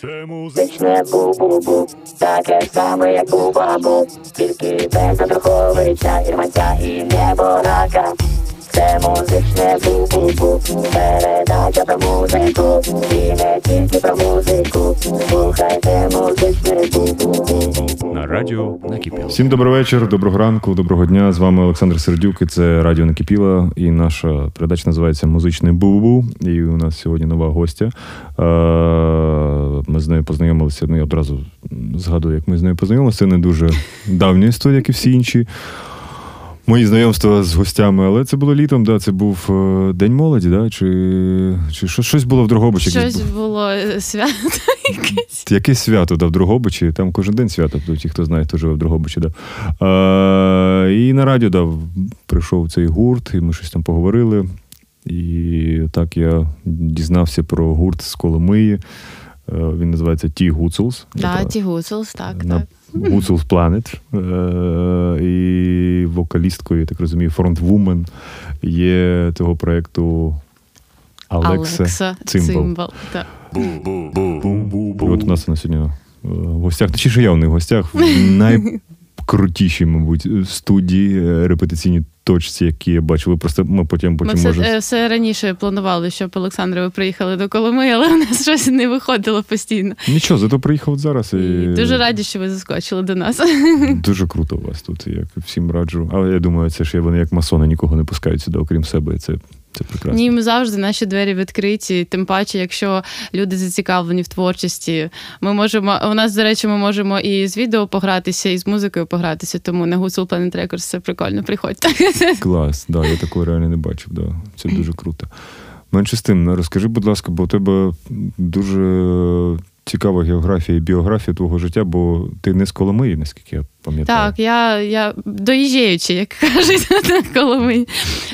Це музичне бу-бу-бу, таке саме, як у бабу, тільки без одруховича ірмаця і неборака. Це музичне бу-бу-бу, передача про музику, і не тільки про музику, слухайте музичне бу-бу-бу. на радіо накипіло. Всім добрий вечір, доброго ранку, доброго дня. З вами Олександр Сердюк. і Це Радіо Накипіло. І наша передача називається Музичний Бу-бу. І у нас сьогодні нова гостя. Ми з нею познайомилися. Ну, я одразу згадую, як ми з нею познайомилися. Це не дуже давня історія, як і всі інші. Мої знайомства з гостями, але це було літом, да, це був е, День молоді, да? чи, чи що- щось було в Дрогобичі. Щось було. було е, свято якесь. Якесь свято да, в Дрогобичі, там кожен день свято, ті, хто знає, хто живе в Дрогобичі. Да. Е, і на радіо да, прийшов цей гурт, і ми щось там поговорили. І так я дізнався про гурт з Коломиї. Е, він називається Ті Гуцулс. Да, ті гуцулс, так, на так. Planet. Е, і вокалісткою, я так розумію, фронтвумен є того проєкту Алекса, Цимбал. От у нас на сьогодні е, в гостях, точніше, я в них в гостях, в найкрутішій, мабуть, студії, е, репетиційній точці, які я бачив. Просто ми потім, Ми потім все, може. е, все раніше планували, щоб Олександре ви приїхали до Коломи, але у нас щось не виходило постійно. Нічого, зато приїхав зараз. І... І дуже раді, що ви заскочили до нас. Дуже круто у вас тут, як всім раджу. Але я думаю, це ж вони як масони нікого не пускають сюди, окрім себе. Це, це прекрасно. Ні, ми завжди наші двері відкриті. Тим паче, якщо люди зацікавлені в творчості, ми можемо. У нас, до речі, ми можемо і з відео погратися, і з музикою погратися. Тому на Гуцул Planet Records це прикольно. Приходьте. Клас, да, я такого реально не бачив. Да. Це дуже круто. Менше з тим, розкажи, будь ласка, бо у тебе дуже цікава географія і біографія твого життя, бо ти не з Коломиї, наскільки я пам'ятаю. Так, я, я доїжджаючи, як кажуть, Коломи.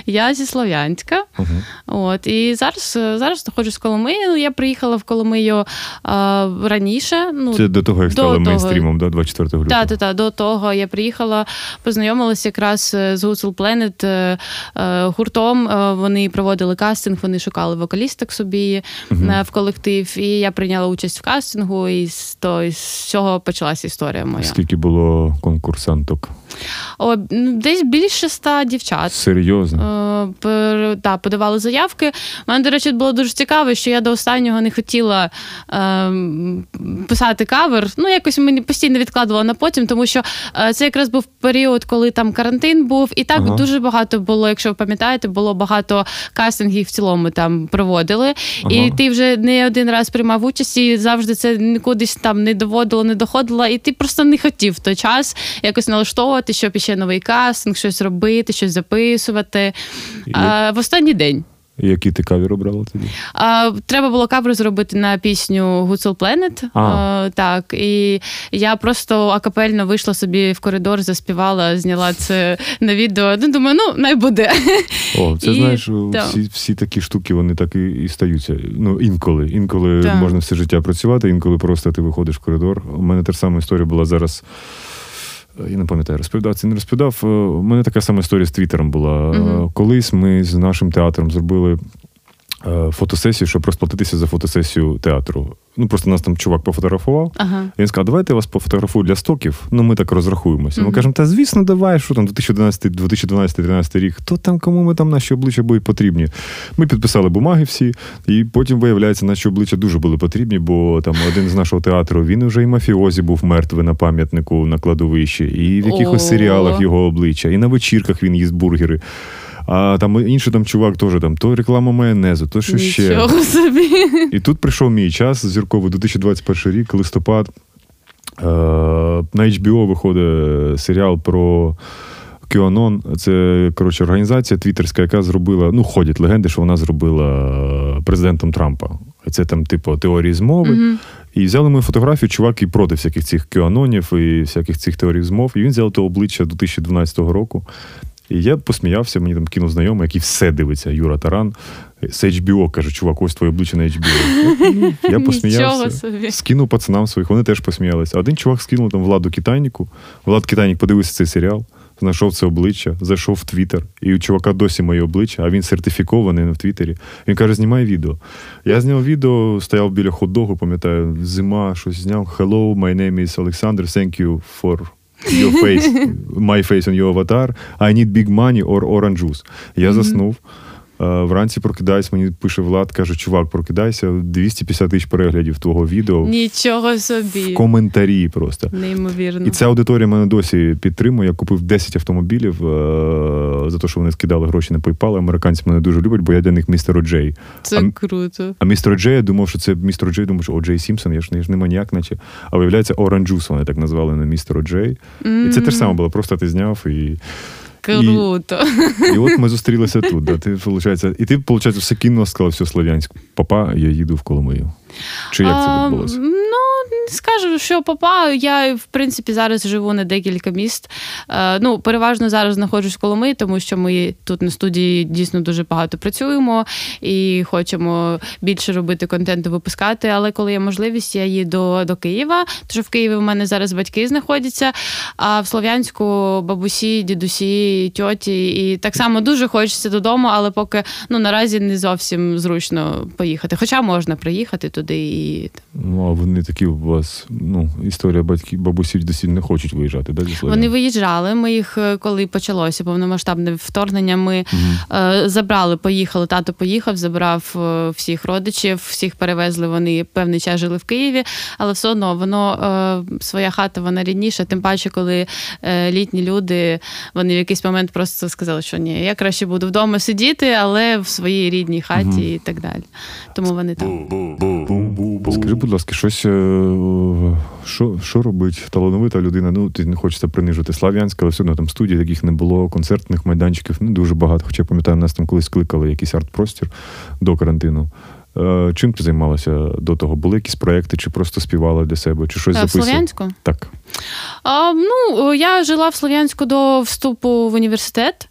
Я зі Слов'янська. Угу. От, і зараз, зараз знаходжусь в Коломиї. Ну, Я приїхала в Коломию а, раніше. Ну, Це до того, як до того. мейнстрімом, да, 24 лютого. Так, так, так. До того я приїхала, познайомилася якраз е, з Planet е, е, гуртом. Е, Вони проводили кастинг, вони шукали вокалісток собі е, в колектив. І я прийняла участь в кастингу, і з, то, і з цього почалася історія моя. Скільки було конкурсанток? О, ну, десь більше ста дівчат. Серйозно? Е, пер- та, подавали заявки. У мене, до речі, було дуже цікаво, що я до останнього не хотіла ем, писати кавер. Ну, якось мені постійно відкладувала на потім, тому що е, це якраз був період, коли там карантин був, і так Ага. дуже багато було, якщо ви пам'ятаєте, було багато кастингів в цілому там проводили. Ага. І ти вже не один раз приймав участь, і завжди це нікудись там не доводило, не доходило, і ти просто не хотів в той час якось налаштовувати, щоб іще новий кастинг, щось робити, щось записувати. А, в останній день. Який ти кавір обрала тоді? А, треба було кавер зробити на пісню Гуцул Planet. А. А, так, і я просто акапельно вийшла собі в коридор, заспівала, зняла це на відео. Ну, думаю, ну, най буде. О, це І- знаєш, да. всі, всі такі штуки, вони так і, і стаються. Ну, інколи. Інколи Так. можна все життя працювати, інколи просто ти виходиш в коридор. У мене та ж сама історія була зараз. Е, Я не пам'ятаю, розповідав це не розповідав. Е, У мене така сама історія з Твіттером була. Мгм. Колись ми з нашим театром зробили фотосесію, щоб розплатитися за фотосесію театру. Ну, просто нас там чувак пофотографував. Ага. І він сказав, давайте я вас пофотографую для стоків. Ну, ми так розрахуємося. Ми Мгм. кажемо, та звісно, давай, що там 2011, 2012, 2013 рік. Хто там, кому ми там наші обличчя будуть потрібні? Ми підписали бумаги всі, і потім виявляється, наші обличчя дуже були потрібні, бо там один з нашого театру він вже і мафіозі був мертвий на пам'ятнику на кладовищі, і в якихось серіалах його обличчя, і на вечірках він їсть бургери. А там інший там чувак теж там то реклама майонезу, то що ще. Нічого собі. І тут прийшов мій час зірковий 2021 рік, листопад. Е, на HBO виходить серіал про QAnon. Це коротше організація твіттерська, яка зробила. Ну, ходять легенди, що вона зробила е, президентом Трампа. Це там, типу, теорії змови. Мгм. І взяли мою фотографію, чувак, і проти всяких цих QAnonів і всяких цих теорій змов. І він взяв те обличчя 2012 року. І я посміявся, мені там кинув знайомий, який все дивиться, Юра Таран. З HBO, каже, чувак, ось твоє обличчя на HBO. Я посміявся. Скинув пацанам своїх, вони теж посміялися. Один чувак скинув там Владу Китайніку. Влад Китайнік подивився цей серіал. знайшов це обличчя, зайшов в Твіттер, і у чувака досі моє обличчя, а він сертифікований в Твіттері. Він каже: знімай відео. Я зняв відео, стояв біля хот-догу, пам'ятаю, зима, щось зняв. Hello, my name is Alexander, thank you for your face, my face on your avatar. I need big money or orange juice. Я заснув. Е, вранці прокидаюсь, мені пише Влад, каже, чувак, прокидайся, 250 тисяч переглядів твого відео. Нічого собі. В коментарі просто. Неймовірно. І ця аудиторія мене досі підтримує. Я купив 10 автомобілів е- за те, що вони скидали гроші на PayPal. Американці мене дуже люблять, бо я для них містер О'Джей. Це а, круто. А містер О'Джей, я думав, що це містер О'Джей, думав, що О'Джей Сімпсон, я ж, я ж не маніяк, наче. А виявляється, Juice вони так назвали на містер О'Джей. Mm-hmm. І це те ж саме було, просто ти зняв і. Круто. І і от ми зустрілися тут. Да. Ти, получається, І ти, виходить, все кинула, сказала, все Слов'янськ. Папа, я їду в Коломию. Чи як це відбулося? Скажу, що папа, я в принципі зараз живу на декілька міст. Е, ну, переважно зараз знаходжусь в Коломи, тому що ми тут на студії дійсно дуже багато працюємо і хочемо більше робити контенту, випускати. Але коли є можливість, я їду до Києва, що в Києві в мене зараз батьки знаходяться. А в Слов'янську бабусі, дідусі, тьоті, і так само дуже хочеться додому, але поки ну наразі не зовсім зручно поїхати. Хоча можна приїхати туди і ну а вони такі у вас ну, історія батьків, бабусі досі не хочуть виїжджати. Да, зі Вони виїжджали. Ми їх, е, коли почалося повномасштабне вторгнення, ми угу. е, забрали, поїхали. Тато поїхав, забрав е, всіх родичів, всіх перевезли. Вони певний час жили в Києві, але все одно воно е, своя хата, вона рідніша. Тим паче, коли е, літні люди вони в якийсь момент просто сказали, що ні, я краще буду вдома сидіти, але в своїй рідній хаті угу. і так далі. Тому вони там. Скажи, будь ласка, щось що що робить талановита людина? Ну, ти не хочеться принижувати Слав'янська, але все одно там студій таких не було, концертних майданчиків не дуже багато. Хоча я пам'ятаю, нас там колись кликали якийсь арт-простір до карантину. Е, чим ти займалася до того? Були якісь проекти, чи просто співала для себе, чи щось записувала? В Слов'янську? Так. А, Ну, я жила в Слов'янську до вступу в університет.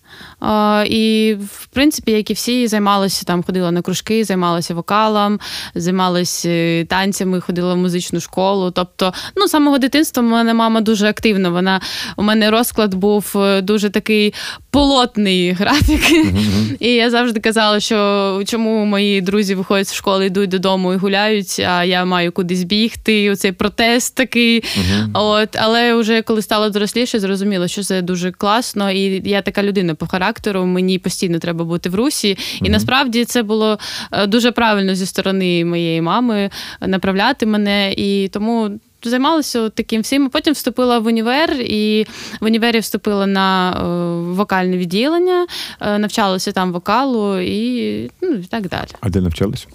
І, в принципі, як і всі, займалися там, ходила на кружки, займалася вокалом, займалася е, танцями, ходила в музичну школу. Тобто, ну, з самого дитинства в мене мама дуже активна. Вона у мене розклад був е, дуже такий полотний графік. Mm-hmm. І я завжди казала, що чому мої друзі виходять з школи, йдуть додому і гуляють, а я маю кудись бігти. Оцей протест такий. Mm-hmm. От, Але вже коли стала доросліше, зрозуміла, що це дуже класно, і я така людина по характеру. Мені постійно треба бути в русі. Mm-hmm. І насправді це було е, дуже правильно зі сторони моєї мами направляти мене. І тому займалася таким всім. Потім вступила в універ, і в універі вступила на е, вокальне відділення, е, навчалася там вокалу і ну, і так далі. А де навчалась?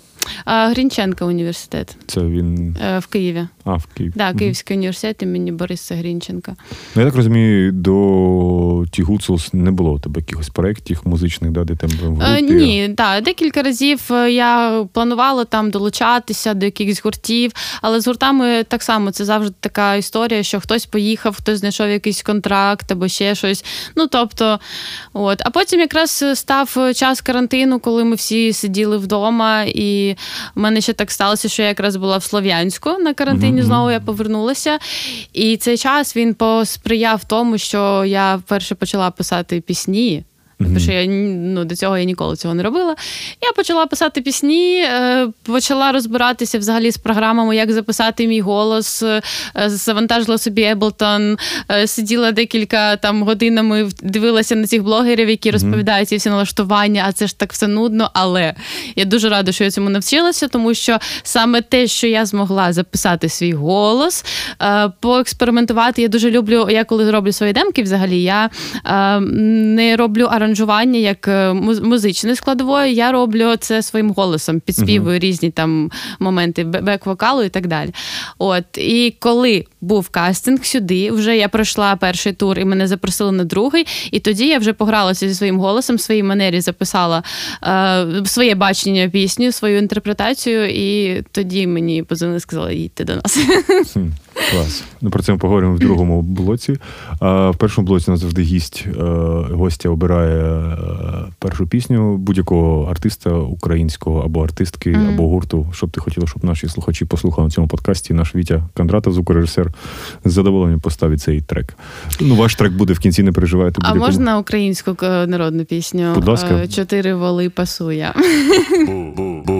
Грінченка університет. Це він е, в Києві. А, в Києві. Да, Київський університет імені Бориса Грінченка. Ну, я так розумію, до Ті Гуцулс не було у тебе якихось проєктів музичних, да, де там в групі? Е, ні, так. Декілька разів е, я планувала там долучатися до якихось гуртів, але з гуртами так само це завжди така історія, що хтось поїхав, хтось знайшов якийсь контракт або ще щось. Ну тобто, от. А потім якраз став час карантину, коли ми всі сиділи вдома і в мене ще так сталося, що я якраз була в Слов'янську на карантині. Знову я повернулася. І цей час він посприяв тому, що я вперше почала писати пісні. Тому що я ну, до цього я ніколи цього не робила. Я почала писати пісні, е, почала розбиратися взагалі з програмами, як записати мій голос, е, завантажила собі Еблтон, сиділа декілька там годинами, дивилася на цих блогерів, які розповідають ці всі налаштування, а це ж так все нудно. Але я дуже рада, що я цьому навчилася, тому що саме те, що я змогла записати свій голос, е, поекспериментувати. Я дуже люблю. Я коли роблю свої демки, взагалі я не роблю аранжування аранжування як е, музичної складової, я роблю це своїм голосом, підспівую uh-huh. різні там моменти бек-вокалу і так далі. От і коли був кастинг сюди, вже я пройшла перший тур і мене запросили на другий. І тоді я вже погралася зі своїм голосом, в своїй манері записала е, своє бачення пісню, свою інтерпретацію, і тоді мені позвонили, сказали, їдьте до нас. Клас. Ну, Про це ми поговоримо в другому блоці. А в першому блоці у нас завжди гість е, гостя обирає е, першу пісню будь-якого артиста українського або артистки, mm-hmm. або гурту, щоб ти хотіла, щоб наші слухачі послухали на цьому подкасті. Наш Вітя Кондратов, звукорежисер, з задоволенням поставить цей трек. Ну, ваш трек буде в кінці, не переживайте. А можна українську народну пісню? Будь ласка. Чотири воли пасує. Радіо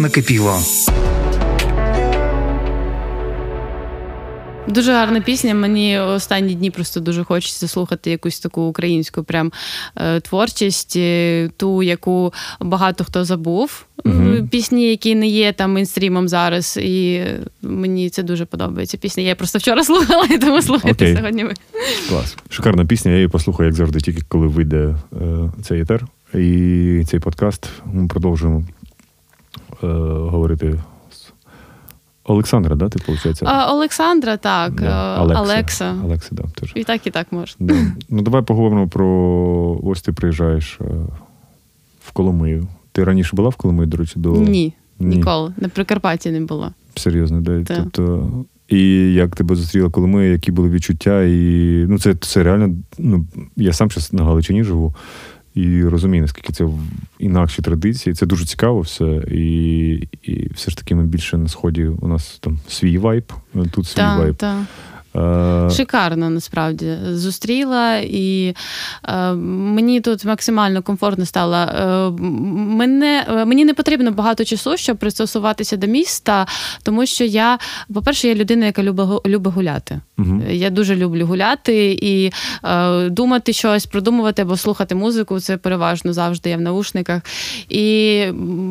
накипіло. Дуже гарна пісня. Мені останні дні просто дуже хочеться слухати якусь таку українську прям е, творчість, е, ту, яку багато хто забув. uh Пісні, які не є там мейнстрімом зараз. І мені це дуже подобається. Пісня. Я просто вчора слухала, і тому слухайте okay. сьогодні. ви. Клас. Шикарна пісня. Я її послухаю, як завжди, тільки коли вийде е, цей етер і цей подкаст. Ми продовжуємо е, говорити Олександра, да, ти виходить? Олександра, так. Да. Олекса. Олекса. Олекса, да, теж. І так, і так можна. Да. Ну, давай поговоримо про ось ти приїжджаєш е, в Коломию. Ти раніше була в Коломиї, до речі, до. Ні, Ні. ніколи. На Прикарпатті не була. Серйозно, да. Так. Тобто, і як тебе зустріла Коломия, які були відчуття, і ну це це реально. Ну, я сам зараз на Галичині живу. І розумію, наскільки це інакші традиції. Це дуже цікаво все. І і все ж таки ми більше на сході у нас там свій вайб, тут свій та, вайб. Та. Шикарно насправді зустріла, і е, мені тут максимально комфортно стало. Е, мене, Мені не потрібно багато часу, щоб пристосуватися до міста, тому що я, по-перше, я людина, яка любить любить гуляти. Угу. Я дуже люблю гуляти і е, думати щось, продумувати або слухати музику. Це переважно завжди я в наушниках. І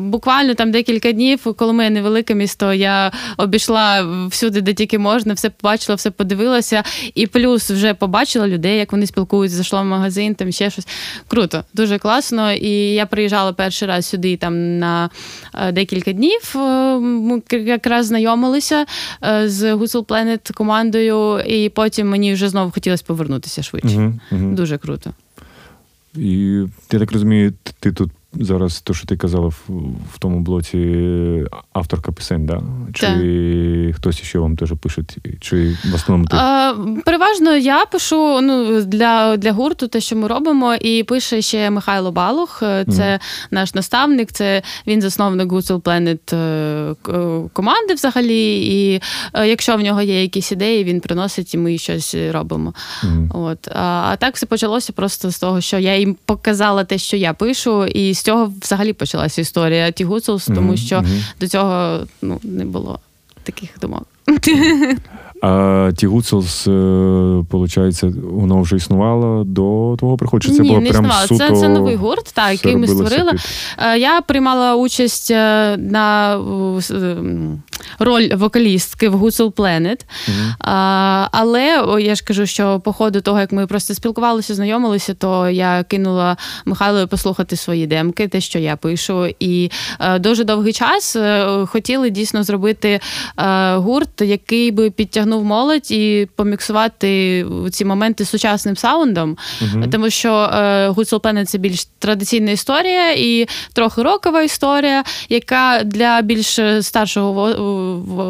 буквально там декілька днів, коли ми невелике місто, я обійшла всюди, де тільки можна, все побачила, все подивилася і плюс вже побачила людей, як вони спілкуються, зайшла в магазин, там ще щось. Круто, дуже класно. І я приїжджала перший раз сюди там на е, декілька днів. Е, ми якраз знайомилися з Гусел Planet командою, і потім мені вже знову хотілося повернутися швидше. Угу, угу. Дуже круто. І я так розумію, ти тут зараз то, що ти казала в, в тому блоці авторка пісень, да? Чи так. хтось ще вам теж пише? Чи в основному ти? А, переважно я пишу ну, для для гурту те, що ми робимо, і пише ще Михайло Балух. Це mm. наш наставник, це він засновник Google Planet е, команди взагалі. І е, якщо в нього є якісь ідеї, він приносить і ми щось робимо. Mm. От. А, а так все почалося просто з того, що я їм показала те, що я пишу. і з цього взагалі почалася історія Ті Гуцулс, тому що mm-hmm. до цього ну, не було таких думок. А Ті Гуцулс, виходить, воно вже існувало до твого приходу? Чи це Ні, було не прям суто... Це це новий гурт, так, який ми створили. Під... Е, я приймала участь е, на роль вокалістки в Гуцул Planet. Uh-huh. Але я ж кажу, що по ходу того, як ми просто спілкувалися, знайомилися, то я кинула Михайлові послухати свої демки, те, що я пишу. І е, дуже довгий час хотіли дійсно зробити а, гурт, який би підтягнув молодь і поміксувати ці моменти з сучасним саундом, uh тому що е, Гуцул Пене це більш традиційна історія і трохи рокова історія, яка для більш старшого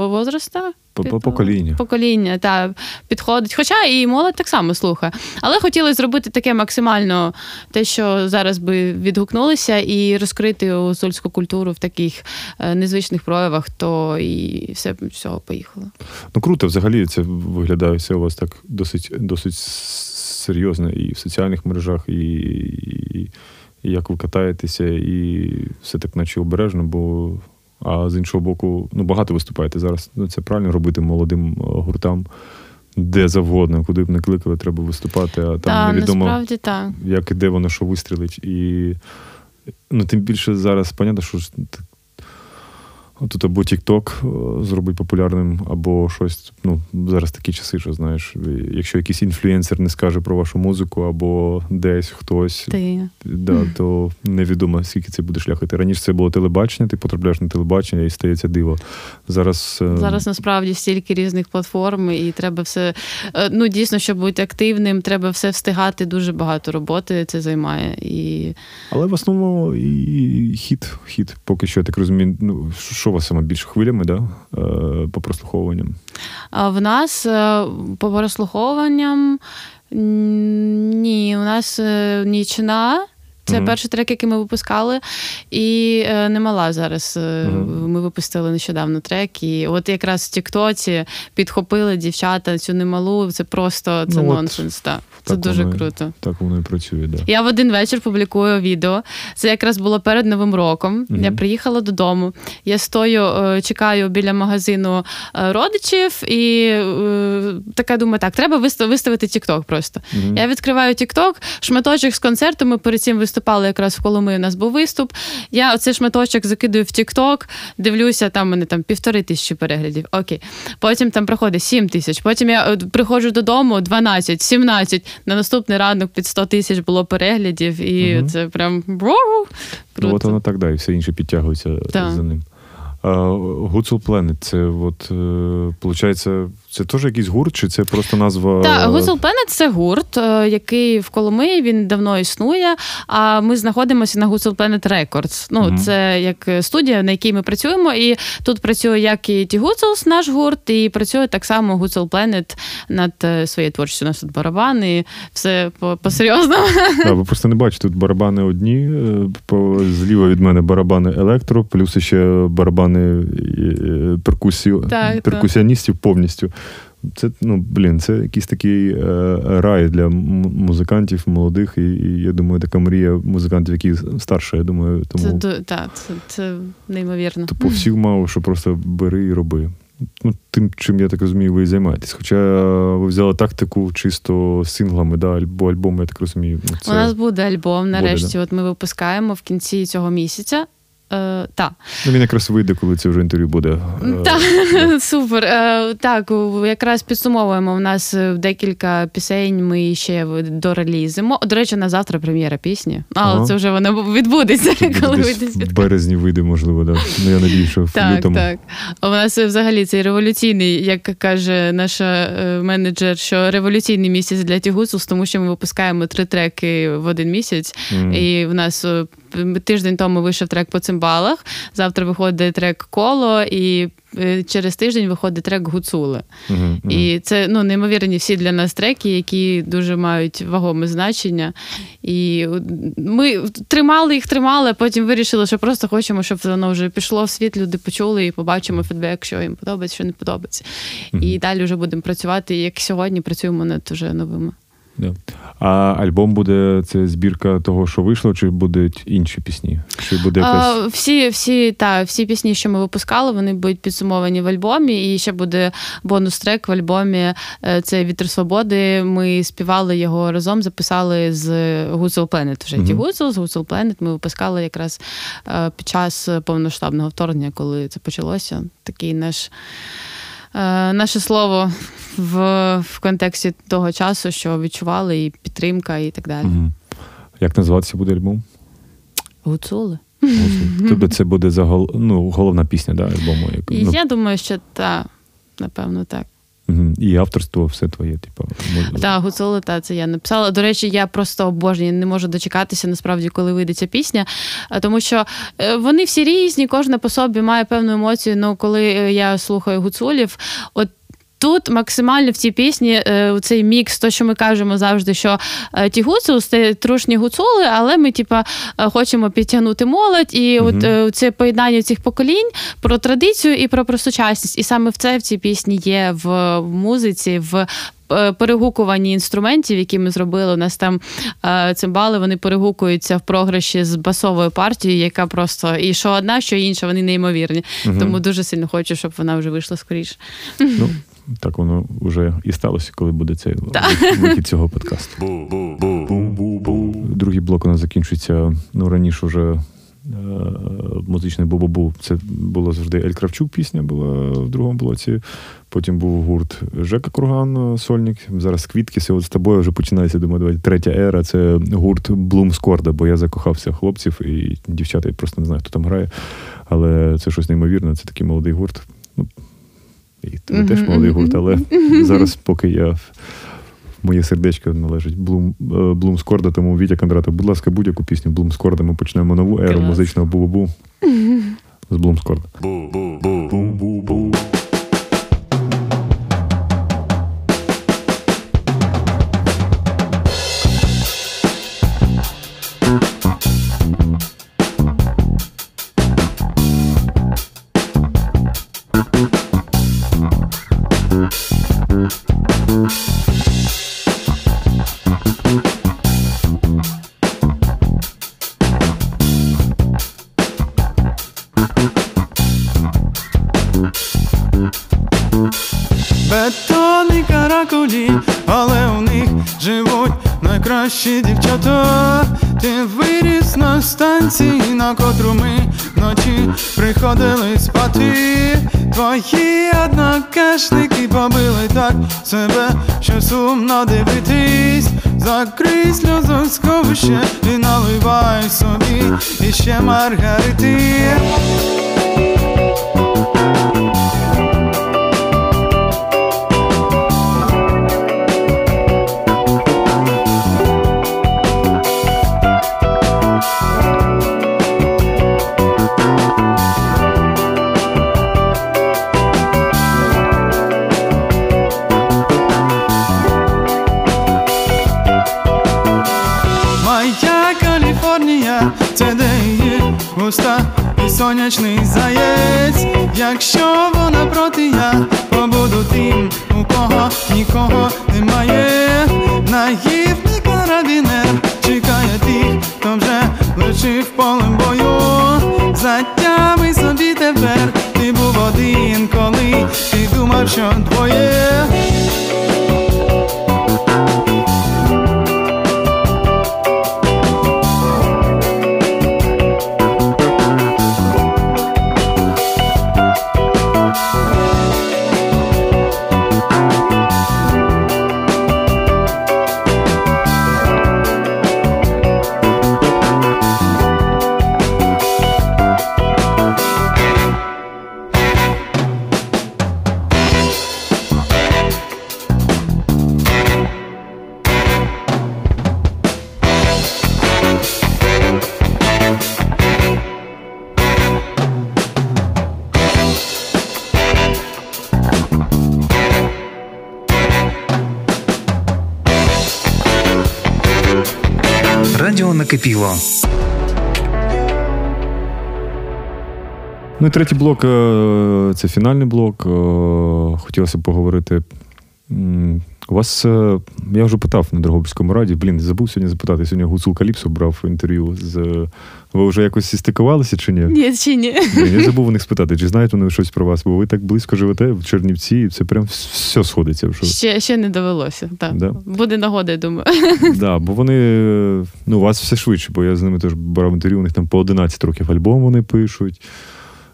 возраста Покоління. Покоління, та підходить. Хоча і молодь так само слухає. Але хотіли зробити таке максимально те, що зараз би відгукнулися, і розкрити гуцульську культуру в таких е, незвичних проявах, то і все всього поїхало. Ну круто, взагалі це виглядає все у вас так досить досить серйозно і в соціальних мережах, і, і, і як ви катаєтеся, і все так, наче обережно, бо. А з іншого боку, ну багато виступаєте зараз. Ну, Це правильно робити молодим е, гуртам. Де завгодно, куди б не кликали, треба виступати, а там та, невідомо, насправді, так. як і де воно що вистрілить. І ну, тим більше зараз, понятно, що Тут або TikTok е, зробить популярним, або щось. Ну, зараз такі часи, що знаєш, якщо якийсь інфлюенсер не скаже про вашу музику, або десь хтось, Ти. Да, то невідомо, скільки це буде шлях. Раніше це було телебачення, ти потрапляєш на телебачення і стається диво. Зараз е, Зараз насправді стільки різних платформ, і треба все. Е, ну, дійсно, щоб бути активним, треба все встигати. Дуже багато роботи це займає. І... Але в основному і хід, хід, поки що я так розумію, ну, що що вас саме більше хвилями, да? Е, по прослуховуванням? В нас е, по прослуховуванням ні, у нас е, нічна. Це mm-hmm. перший трек, який ми випускали, і е, немала зараз. Mm-hmm. Ми випустили нещодавно трек, і от якраз в Тіктоці підхопили дівчата цю немалу. Це просто це ну, нонсенс. От, та. Це дуже воно, круто. Так воно і працює. Да. Я в один вечір публікую відео. Це якраз було перед новим роком. Mm-hmm. Я приїхала додому. Я стою, е, чекаю біля магазину е, родичів, і е, така думаю, так, треба виставити Тікток просто. Mm-hmm. Я відкриваю Тікток, шматочок з концерту. Ми перед цим виступали якраз в Коломи. У нас був виступ. Я оцей шматочок закидую в Тікток, дивлюся, там мене там півтори тисячі переглядів. Окей. Потім там проходить сім тисяч. Потім я приходжу додому 12, 17. На наступний ранок під 100 тисяч було переглядів, і угу. це прям круто. Ну, от воно так, да, і все інше підтягується так. за ним. Гуцул Planet, це от, виходить, е, це теж якийсь гурт, чи це просто назва? Так, Гуцул Planet – це гурт, е, який в Коломиї він давно існує. А ми знаходимося на Гуцул Planet Records. Ну, mm це як студія, на якій ми працюємо. І тут працює як і Ті Гуцулс, наш гурт, і працює так само Гуцул Planet над е, своєю творчістю. У нас тут барабани, все по-серйозному. Да, ви просто не бачите, тут барабани одні, зліва від мене барабани електро, плюс ще барабани барабани е, перкусію, так, перкусіоністів так. повністю. Це ну, блін, це якийсь такий е, рай для музикантів молодих, і, і я думаю, така мрія музикантів, які старше. Я думаю, тому це так, це, це неймовірно. Типу всіх мало, що просто бери і роби. Ну, Тим, чим я так розумію, ви займаєтесь. Хоча ви взяли тактику чисто з синглами, да, або альбом, я так розумію. Ну, це... У нас буде альбом. Нарешті, буде, да? от ми випускаємо в кінці цього місяця. Е, та. Ну, Він якраз вийде, коли це вже інтерв'ю буде. Е, так, супер. Е, так, якраз підсумовуємо. У нас декілька пісень ми ще дорелізимо. До речі, на завтра прем'єра пісні. Але ага. це вже воно відбудеться, коли вийде В березні вийде, можливо, да. Ну, я надію, що в так, лютому. Так, У нас взагалі цей революційний, як каже наша менеджер, що революційний місяць для Тігусус, тому що ми випускаємо три треки в один місяць. Mm. І в нас тиждень тому вийшов трек по цимбалах. Завтра виходить трек коло, і е, через тиждень виходить трек гуцули. Uh-huh, uh-huh. І це ну, неймовірні всі для нас треки, які дуже мають вагоме значення. І ми тримали їх, тримали, а потім вирішили, що просто хочемо, щоб воно вже пішло в світ, люди почули і побачимо фідбек, що їм подобається, що не подобається. Uh-huh. І далі вже будемо працювати. як сьогодні працюємо над уже новими. А альбом буде це збірка того, що вийшло, чи будуть інші пісні? Чи буде якась... а, всі всі, та, всі пісні, що ми випускали, вони будуть підсумовані в альбомі. І ще буде бонус-трек в альбомі. Е, це Вітер Свободи. Ми співали його разом, записали з Гуцул Planet. Вже ті Гуцул, з Гуцул Planet Ми випускали якраз е, під час повноштабного вторгнення, коли це почалося. Такий наш. Е, наше слово в в контексті того часу, що відчували, і підтримка, і так далі. Угу. Як називатися буде альбом? Гуцули. Тобто це буде загол... ну, головна пісня да, альбому? Як... Ну... Я думаю, що та, напевно, так. І авторство все твоє, типу. Так, гуцули, та це я написала. До речі, я просто обожнюю, не можу дочекатися, насправді, коли вийде ця пісня. Тому що е, вони всі різні, кожна по собі має певну емоцію. Ну, коли е, я слухаю гуцулів, от Тут максимально в цій пісні е, цей мікс, то що ми кажемо завжди, що е, ті гуцули це трушні гуцули, але ми, типа, е, хочемо підтягнути молодь, і угу. от це поєднання цих поколінь про традицію і про, про сучасність. І саме в це в цій пісні є в музиці, в. Перегукуванні інструментів, які ми зробили, у нас там цимбали, вони перегукуються в програші з басовою партією, яка просто і що одна, що інша, вони неймовірні. Угу. Тому дуже сильно хочу, щоб вона вже вийшла скоріше. Ну, так воно вже і сталося, коли буде цей вихід цього подкасту. Другий блок у нас закінчується. Ну раніше вже е, музичний бу-бу-бу. Це було завжди Ель Кравчук пісня була в другому блоці. Потім був гурт Жека Курган, Сольник. Зараз квітки. От з тобою вже починається, думаю, давай, третя ера. Це гурт Блум Скорда, бо я закохався хлопців і дівчата, я просто не знаю, хто там грає. Але це щось неймовірне, це такий молодий гурт. Ну, і тебе теж молодий гурт, але зараз, поки я моє сердечко належить Блум Блум Скорда, тому Вітя Кондратов, будь ласка, будь-яку пісню Блум Скорда. Ми почнемо нову еру музичного бу-бу-бу. З Блум іще Якщо вона проти, я побуду тим, у кого нікого немає. Наївний карабінер чекає тих, хто вже лечив полем бою. Затями собі тепер, ти був один, коли ти думав, що Радіо. Ну і третій блок е, це фінальний блок. Е, Хотілося б поговорити. У вас, е, я вже питав на Дрогобицькому раді, блін, забув сьогодні запитати. Сьогодні Гуцул Каліпсо брав інтерв'ю з. Ви вже якось стикувалися чи ні? Ні, чи ні. Блін, я забув у них спитати, чи знають вони щось про вас, бо ви так близько живете в Чернівці, і це прям все сходиться. Вже. Ще, ще не довелося. Так. Да? Буде нагода, я думаю. Да, бо вони, ну, у вас все швидше, бо я з ними теж брав інтерв'ю, у них там по 11 років альбом вони пишуть.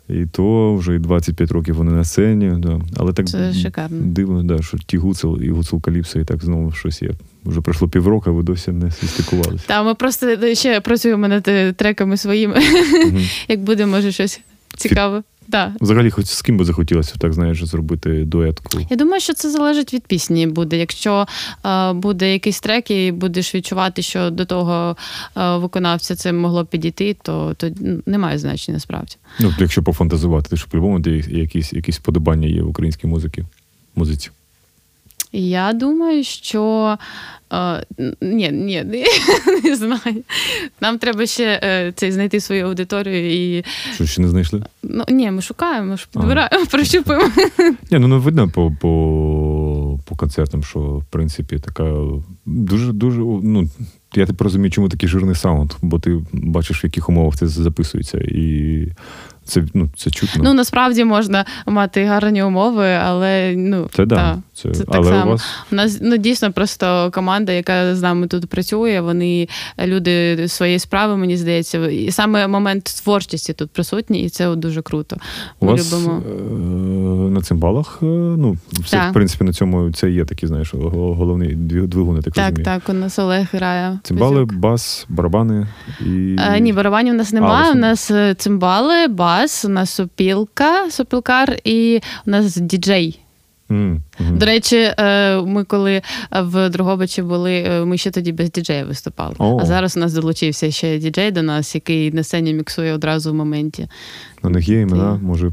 І то вже і 25 років вони на сцені. Да. Але так Це шикарно. дивно, да, що ті Гуцел і гуцел Каліпса, і так знову щось є. Вже пройшло півроку, а ви досі не стикувалися. Та ми просто ще працюємо над е, треками своїми. Як буде, може, щось цікаве. Да. Взагалі, хоч з ким би захотілося так, знаєш, зробити дуетку. Я думаю, що це залежить від пісні буде. Якщо е, буде якийсь трек і будеш відчувати, що до того е, виконавця це могло підійти, то, то немає значення насправді. Ну, якщо пофантазувати, то ж по-любому де якісь, якісь подобання є в українській музиці. музиці. Я думаю, що е, ні, ні, не, не знаю. Нам треба ще е, цей знайти свою аудиторію і Що ще не знайшли? ну ні, ми шукаємо, ж підбираємо, прощупуємо. Ні, ну не видно по, по, по концертам, що в принципі така дуже, дуже. Ну, я тепер розумію, чому такий жирний саунд, бо ти бачиш, в яких умовах це записується. І це, ну, це чутно. Ну насправді можна мати гарні умови, але ну це да. та, це, це так але само. у вас У нас ну дійсно просто команда, яка з нами тут працює. Вони люди своєї справи, мені здається, і саме момент творчості тут присутній, і це дуже круто. у Ми вас любимо. е, на цимбалах, е, ну, все, Так. в принципі, на цьому це є такі, знаєш, го- головний дві- двигун, так, Так, розумію. так, у нас Олег грає. Цимбали, бас, барабани і. Е, ні, барабанів у нас немає. ось у нас цимбали, бас, у нас сопілка, сопілкар і у нас діджей. Мгм. До речі, е, ми коли в Дрогобичі були, е, ми ще тоді без діджея виступали. О. А зараз у нас долучився ще діджей до нас, який на сцені міксує одразу в моменті. У них є імена, може,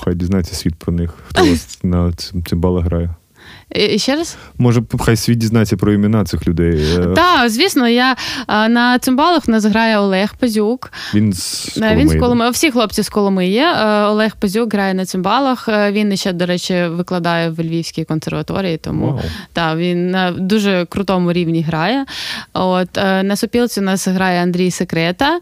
хай дізнається світ про них, хто вас на цим- цимбалах грає. І і ще раз? Може, хай світ дізнається про імена цих людей. Е, Так, звісно, я е, на цимбалах нас грає Олег Пазюк. Він з Е, Він з Коломиї, Коломиї. Всі хлопці з Коломиї. Е, Олег Пазюк грає на цимбалах. Е, Він ще, до речі, викладає в Львівській консерваторії, тому Вау. Так, він на дуже крутому рівні грає. От е, на сопілці у нас грає Андрій Секрета.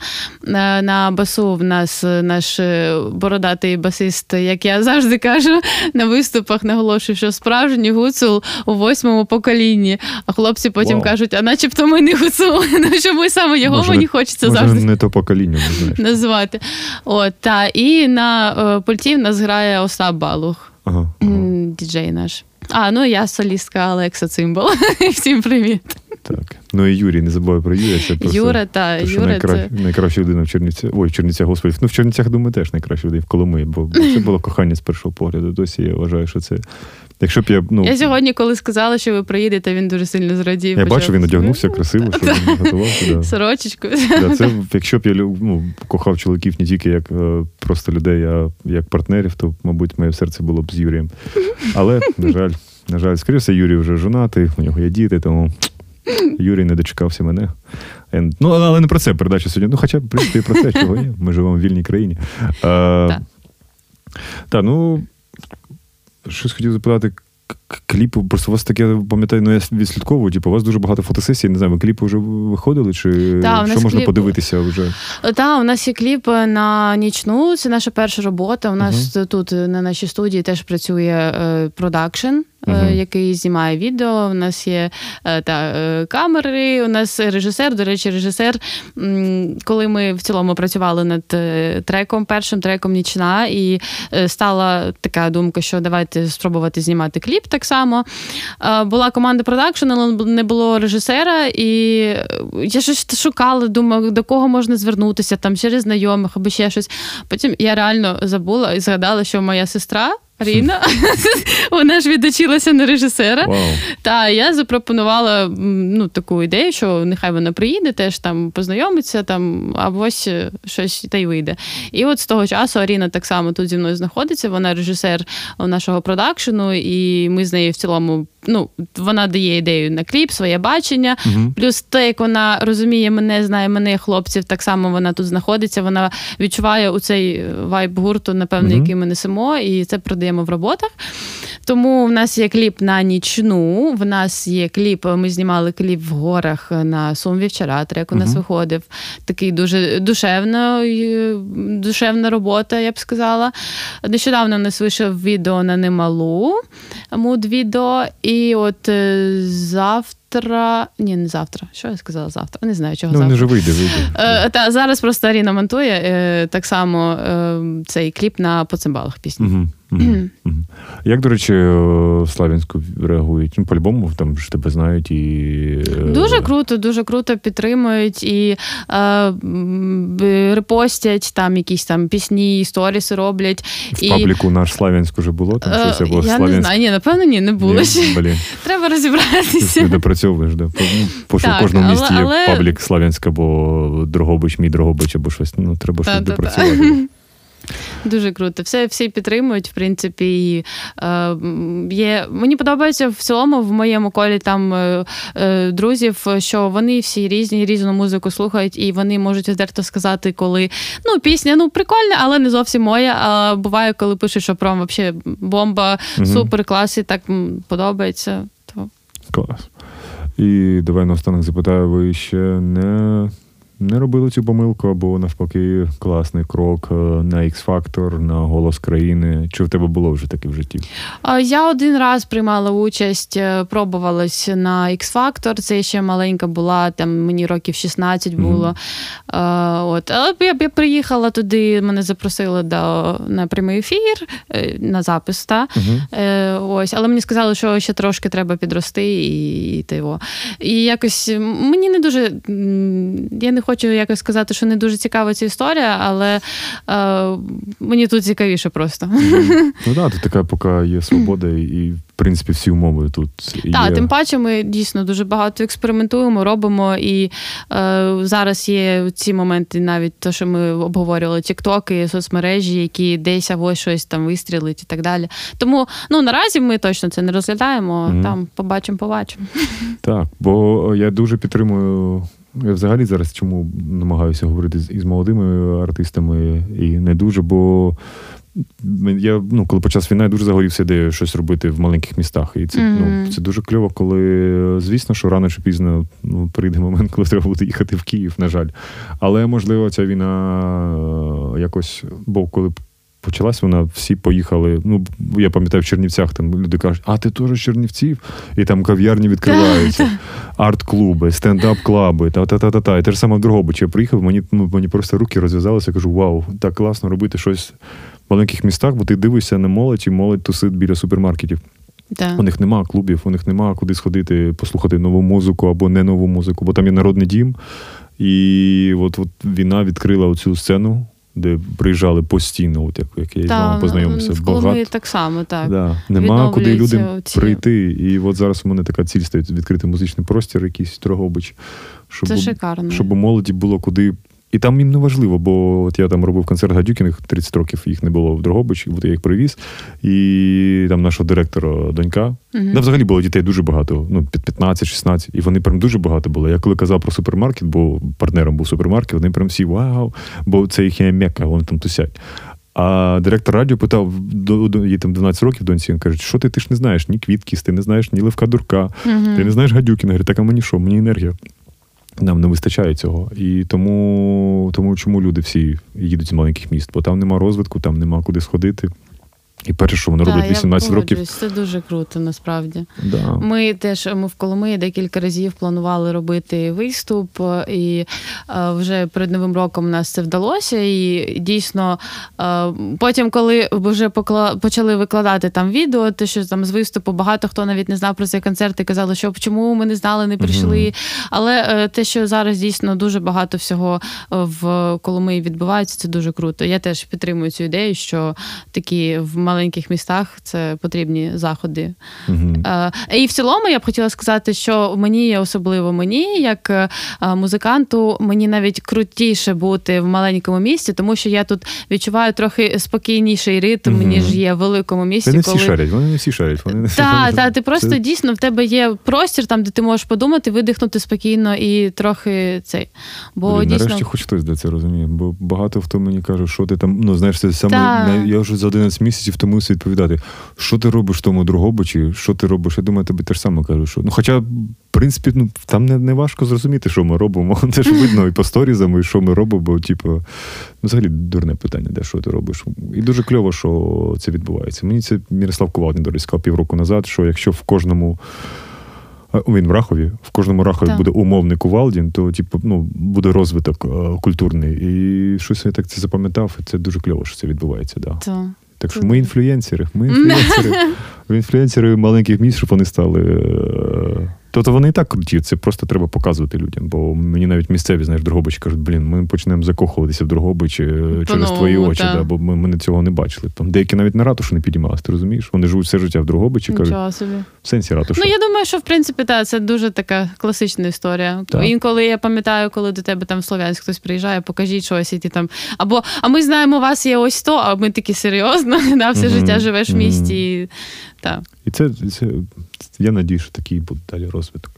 Е, На басу в нас наш е, бородатий басист, як я завжди кажу, на виступах наголошую, що справжній гуцул гуцул у восьмому поколінні. А хлопці потім Вау. кажуть, а начебто ми не гуцул. Ну чому саме його Може, мені хочеться Може, завжди не то покоління, знаєш. називати. От, та, і на е, пульті в нас грає Остап Балух, Ага, ага. діджей наш. А, ну я солістка Олекса Цимбал. Всім привіт. Так. Ну і Юрій, не забувай про Юрія. Це просто, Юра, та те, що Юра, найкра... це найкраща людина в Чернівцях. Ой, в Чернівцях, господи. Ну, в Чернівцях, думаю, теж найкраща людина в Коломиї, бо це було кохання з першого погляду. Досі я вважаю, що це. Якщо б я. Ну, я сьогодні, коли сказала, що ви приїдете, він дуже сильно зрадів. я почав бачу, він одягнувся красиво, що він готувався. Да. сорочечку. Да, це, якщо б я ну, кохав чоловіків не тільки як е, просто людей, а як партнерів, то, мабуть, моє серце було б з Юрієм. Але, на жаль, на жаль, скоріше, Юрій вже жонатий, у нього є діти, тому Юрій не дочекався мене. Ну, але не про це передача сьогодні. Ну, хоча, в принципі, і про це, чого є. Ми живемо в вільній країні. Е, Так. Так, ну, щось хотів запитати. к- к- Кліпи, просто у вас таке, пам'ятаю, ну я відслідковую, типу, у вас дуже багато фотосесій, не знаю, ви кліпи вже виходили, чи Та, що можна кліп- подивитися вже? Так, у нас є кліп на нічну. Це наша перша робота. У нас тут на нашій студії теж працює е, продакшн. Мгм. Який знімає відео, у нас є е, та е, камери. У нас режисер. До речі, режисер. Коли ми в цілому працювали над треком, першим треком нічна, і стала така думка, що давайте спробувати знімати кліп так само. Була команда продакшн, але не було режисера, і я щось шукала, думаю, до кого можна звернутися там через знайомих або ще щось. Потім я реально забула і згадала, що моя сестра. Ріна, вона ж відучилася на режисера. Wow. Та я запропонувала ну, таку ідею, що нехай вона приїде, теж там познайомиться, там, або ось е, щось та й вийде. І от з того часу Аріна так само тут зі мною знаходиться. Вона режисер нашого продакшену, і ми з нею в цілому. Ну, вона дає ідею на кліп, своє бачення. Угу. Плюс те, як вона розуміє мене, знає мене, хлопців, так само вона тут знаходиться. Вона відчуває у цей вайб гурту, напевно, угу. який ми несемо, і це продаємо в роботах. Тому в нас є кліп на нічну. В нас є кліп. Ми знімали кліп в горах на Сум Вівчара. Трек у нас виходив. Такий дуже душевна, е, душевна робота, я б сказала. Нещодавно нас вийшов відео на немалу муд відео. І от е, завтра. Ні, не завтра. Що я сказала завтра? Не знаю, чого Ну, завтра. не вже вийде, вийде. Е, та зараз просто Аріна монтує е, так само е, цей кліп на поцимбалах мгм, мгм. Як, до речі, е, в Славянську реагують? Ну, по-любому, там ж тебе знають і. е, Дуже круто, дуже круто підтримують і е, репостять там якісь там пісні, сторіси роблять. В і, пабліку наш Славянськ уже було, там е, щось або я не знаю, ні, напевно, ні, не було Ні, ще. Блін, Треба розібратися. не допрацьовуєш, да. По- ну, що в кожному але- місті є але- паблік Славянськ або Дрогобич, мій Дрогобич, або щось. Ну, треба щось допрацювати. Дуже круто. Все всі підтримують, в принципі. І, е, є, мені подобається в цілому в моєму колі там е, е, друзів, що вони всі різні, різну музику слухають, і вони можуть відверто сказати, коли ну, пісня ну, прикольна, але не зовсім моя. А буває, коли пишуть, що прям вообще бомба, Мгм. супер клас, і так подобається. То Клас. І давай наостанок запитаю, ви ще не, не робили цю помилку, або навпаки, класний крок е, на X-Factor, на голос країни. Чи в тебе було вже таке в житті? Я один раз приймала участь, е, пробувалась на X-Factor. Це ще маленька була, там мені років 16 було. А, от. Але я, я приїхала туди, мене запросили до, на прямий ефір, на запис. Та? Е, ось, але мені сказали, що ще трошки треба підрости і, і того. І якось мені не дуже. Я не хочу якось сказати, що не дуже цікава ця історія, але е, мені тут цікавіше просто. Ну так, тут така поки є свобода, і, в принципі всі умови тут є. Так, тим паче ми дійсно дуже багато експериментуємо, робимо. І е, зараз є ці моменти, навіть те, що ми обговорювали, тіктоки, соцмережі, які десь або щось там вистрілить і так далі. Тому ну наразі ми точно це не розглядаємо. Мгм. Там побачимо, побачимо. Так, бо я дуже підтримую. Я взагалі зараз чому намагаюся говорити з, із молодими артистами і не дуже, бо я, ну, коли почалась війна, я дуже загорівся ідеєю щось робити в маленьких містах. І це, Мгм. ну, це дуже кльово, коли, звісно, що рано чи пізно ну, прийде момент, коли треба буде їхати в Київ, на жаль. Але можливо, ця війна е, якось, бо коли почалась вона, всі поїхали. Ну, я пам'ятаю, в Чернівцях там люди кажуть, а ти теж з Чернівців? І там кав'ярні відкриваються, арт-клуби, стендап-клаби, та-та-та-та. І те ж саме в Дрогобичі. Я приїхав, мені ну, мені просто руки розв'язалися. Я кажу, вау, так класно робити щось в маленьких містах, бо ти дивишся на молодь, і молодь тусить біля супермаркетів. Да. У них нема клубів, у них нема куди сходити, послухати нову музику або не нову музику, бо там є народний дім. І от, от війна відкрила оцю сцену, де приїжджали постійно, от як, як я з вами познайомився. В Коломиї так само, так. Да. Нема куди людям ці... прийти. І от зараз у мене така ціль стоїть відкрити музичний простір, якийсь Дрогобич, щоб, Це шикарно. щоб у молоді було куди. І там їм не важливо, бо от я там робив концерт Гадюкіних, 30 років їх не було в Дрогобичі, от я їх привіз. І там нашого директора донька. Угу. Там взагалі було дітей дуже багато, ну, під 15-16, і вони прям дуже багато були. Я коли казав про супермаркет, бо партнером був супермаркет, вони прям всі вау, бо це їхня м'яка, вони там тусять. А директор радіо питав їй там 12 років доньці. Він каже, що ти ти ж не знаєш ні Квіткіс, ти не знаєш ні Левка Дурка, угу. ти не знаєш Гадюкіна. Говорить, так а мені що? Мені енергія. Нам не вистачає цього. І тому, тому чому люди всі їдуть з маленьких міст? Бо там нема розвитку, там нема куди сходити. І перше, що вони да, роблять 18 я років. Це дуже круто, насправді. Да. Ми теж ми в Коломиї декілька разів планували робити виступ, і е, вже перед новим роком у нас це вдалося. І дійсно, е, потім, коли вже почали викладати там відео, те, що там з виступу багато хто навіть не знав про цей концерт і казали, що чому ми не знали, не прийшли. Uh-huh. Але е, те, що зараз дійсно дуже багато всього в Коломиї відбувається, це дуже круто. Я теж підтримую цю ідею, що такі в маленьких містах це потрібні заходи. Е, і в цілому я б хотіла сказати, що мені, особливо мені, як е, музиканту, мені навіть крутіше бути в маленькому місті, тому що я тут відчуваю трохи спокійніший ритм, uh-huh. ніж є в великому місті. Вони коли... всі шарять, вони не всі шарять. Вони Так, та, ти просто це... дійсно в тебе є простір, там, де ти можеш подумати, видихнути спокійно і трохи цей. Бо Блін, дійсно... Нарешті хоч хтось де це розуміє, бо багато хто мені каже, що ти там, ну знаєш, це саме я вже за 11 місяців втомився відповідати, що ти робиш в тому Другобичі, що ти робиш. Я думаю, тобі теж саме кажу, що ну, хоча, в принципі, ну там не, не важко зрозуміти, що ми робимо. Це ж видно і по сторізам, і що ми робимо, бо типу, ну, взагалі дурне питання, де що ти робиш. І дуже кльово, що це відбувається. Мені це Мірослав Ковалдін, до речі, сказав півроку назад, що якщо в кожному. Він в Рахові, в кожному Рахові так. буде умовний Кувалдін, то типу, ну, буде розвиток е, культурний. І щось я так це запам'ятав, і це дуже кльово, що це відбувається. Да. Так. Так що ми інфлюєнсери. Ми інфлюєнсери. Інфлюєнсери маленьких міст, щоб вони стали. Тобто вони і так круті, це просто треба показувати людям. Бо мені навіть місцеві, знаєш, Дрогобичі кажуть, блін, ми почнемо закохуватися в Дрогобичі через твої очі, да, бо ми, ми цього не бачили. Там деякі навіть на ратушу не підіймалися, ти розумієш? Вони живуть все життя в Дрогобичі, кажуть, собі. в сенсі ратушу. Ну, я думаю, що в принципі так, це дуже така класична історія. Так. Інколи я пам'ятаю, коли до тебе там в Слов'янськ хтось приїжджає, покажіть щось, і ти там. Або а ми знаємо, у вас є ось то, а ми такі серйозно, да, все mm-hmm. життя живеш в місті. Mm-hmm. І, так. і це, це я надію, що такий буде далі розвиток.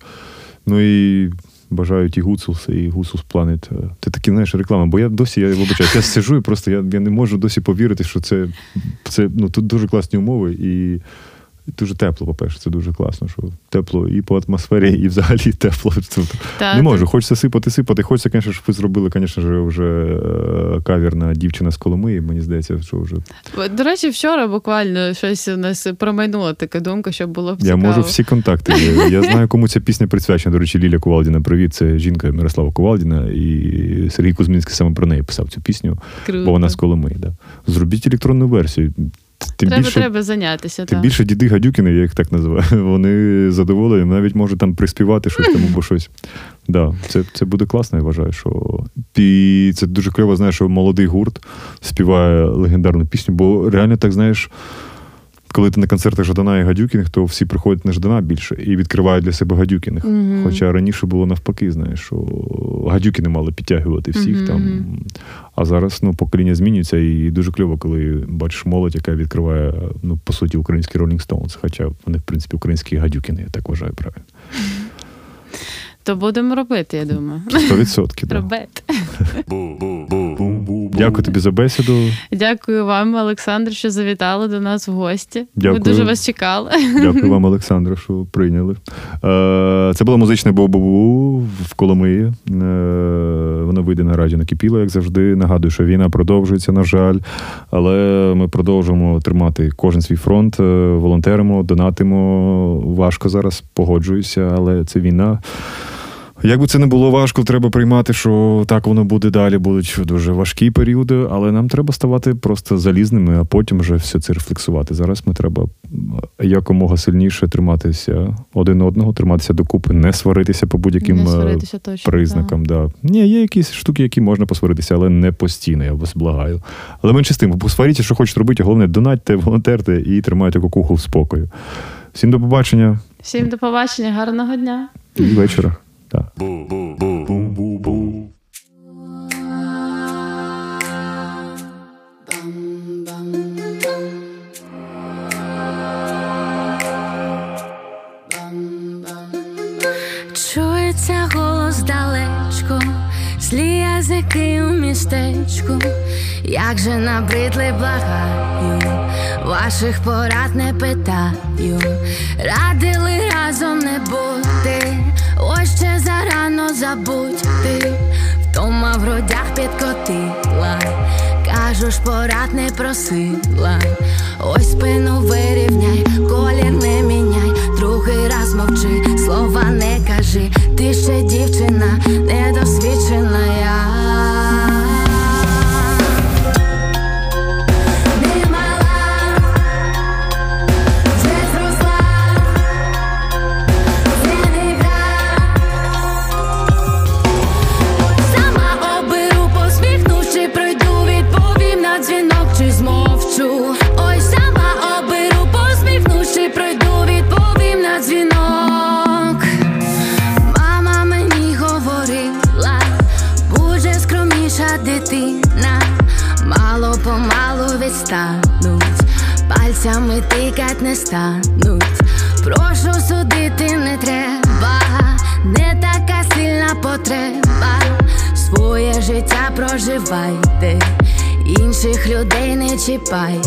Ну і бажаю ті Гуцулс, і Гуцулс Планет. Ти такі, знаєш, реклама. Бо я досі, я вибачаю, я сижу і просто я, я не можу досі повірити, що це, це ну, тут дуже класні умови і. Дуже тепло, по-перше, це дуже класно, що тепло і по атмосфері, і взагалі тепло. Так, не можу, хочеться сипати, сипати. Хочеться, звісно, щоб ви зробили, звісно, вже кавір на дівчина з Коломиї. Мені здається, що вже. До речі, вчора буквально щось у нас промайнула така думка, щоб було б цікаво. Я можу всі контакти. Я знаю, кому ця пісня присвячена. До речі, Ліля Кувалдіна. Привіт, це жінка Мирослава Кувалдіна, і Сергій Кузьмінський саме про неї писав цю пісню, Круто. бо вона з Коломиї. Да. Зробіть електронну версію. Тим треба, більше, треба зайнятися. Тим так. більше діди гадюкіни, я їх так називаю. Вони задоволені, навіть можуть там приспівати щось там або щось. Да, Це це буде класно, я вважаю. що І це дуже кльово, знаєш, що молодий гурт співає легендарну пісню, бо реально так знаєш. Коли ти на концертах Жадана і Гадюкіних, то всі приходять на Жадана більше і відкривають для себе Гадюкіних. Mm-hmm. Хоча раніше було навпаки, знаєш, що Гадюкіни мали підтягувати всіх mm-hmm. там. А зараз ну, покоління змінюється, і дуже кльово, коли бачиш молодь, яка відкриває, ну, по суті, українські Rolling Stones. Хоча вони, в принципі, українські гадюкіни, я так вважаю правильно. То будемо робити, я думаю. Сто відсотків. Робити. Дякую тобі за бесіду. Дякую вам, Олександр, що завітали до нас в гості. Дякую. Ми дуже вас чекали. Дякую вам, Олександр, що прийняли. Е, це було музичне Бу-Бу-Бу в Коломиї. Е, воно вийде на радіо накипіло, як завжди. Нагадую, що війна продовжується, на жаль. Але ми продовжуємо тримати кожен свій фронт, е, волонтеримо, донатимо. Важко зараз, погоджуюся, але це війна. Як би це не було важко, треба приймати, що так воно буде далі, будуть дуже важкі періоди, але нам треба ставати просто залізними, а потім вже все це рефлексувати. Зараз ми треба якомога сильніше триматися один одного, триматися докупи, не сваритися по будь-яким Не е, сваритися точно, признакам. Да. Ні, є якісь штуки, які можна посваритися, але не постійно, я вас благаю. Але менше з тим, посваріться, що хочете робити, головне, донатьте, волонтерте і тримайте кукуху в спокою. Всім до побачення Всім до побачення, гарного дня. і вечора. Так. Чується голос далечко, злі язики у містечку, як же набридли благаю, ваших порад не питаю, радили разом не бути, ось ще зарано забудь ти, втома в грудях підкотила, кажу ж порад не просила, ось спину вирівняй, колір не міняй, другий раз мовчи, слова не кажи, ти ще дівчина, недосвідчена людей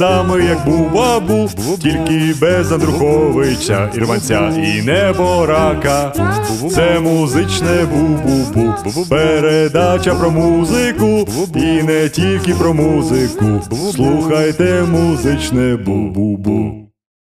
саме, як бу-бабу, тільки без Андруховича, Ірванця і неборака. Це музичне бу-бу-бу, передача про музику, і не тільки про музику. Слухайте музичне бу-бу-бу.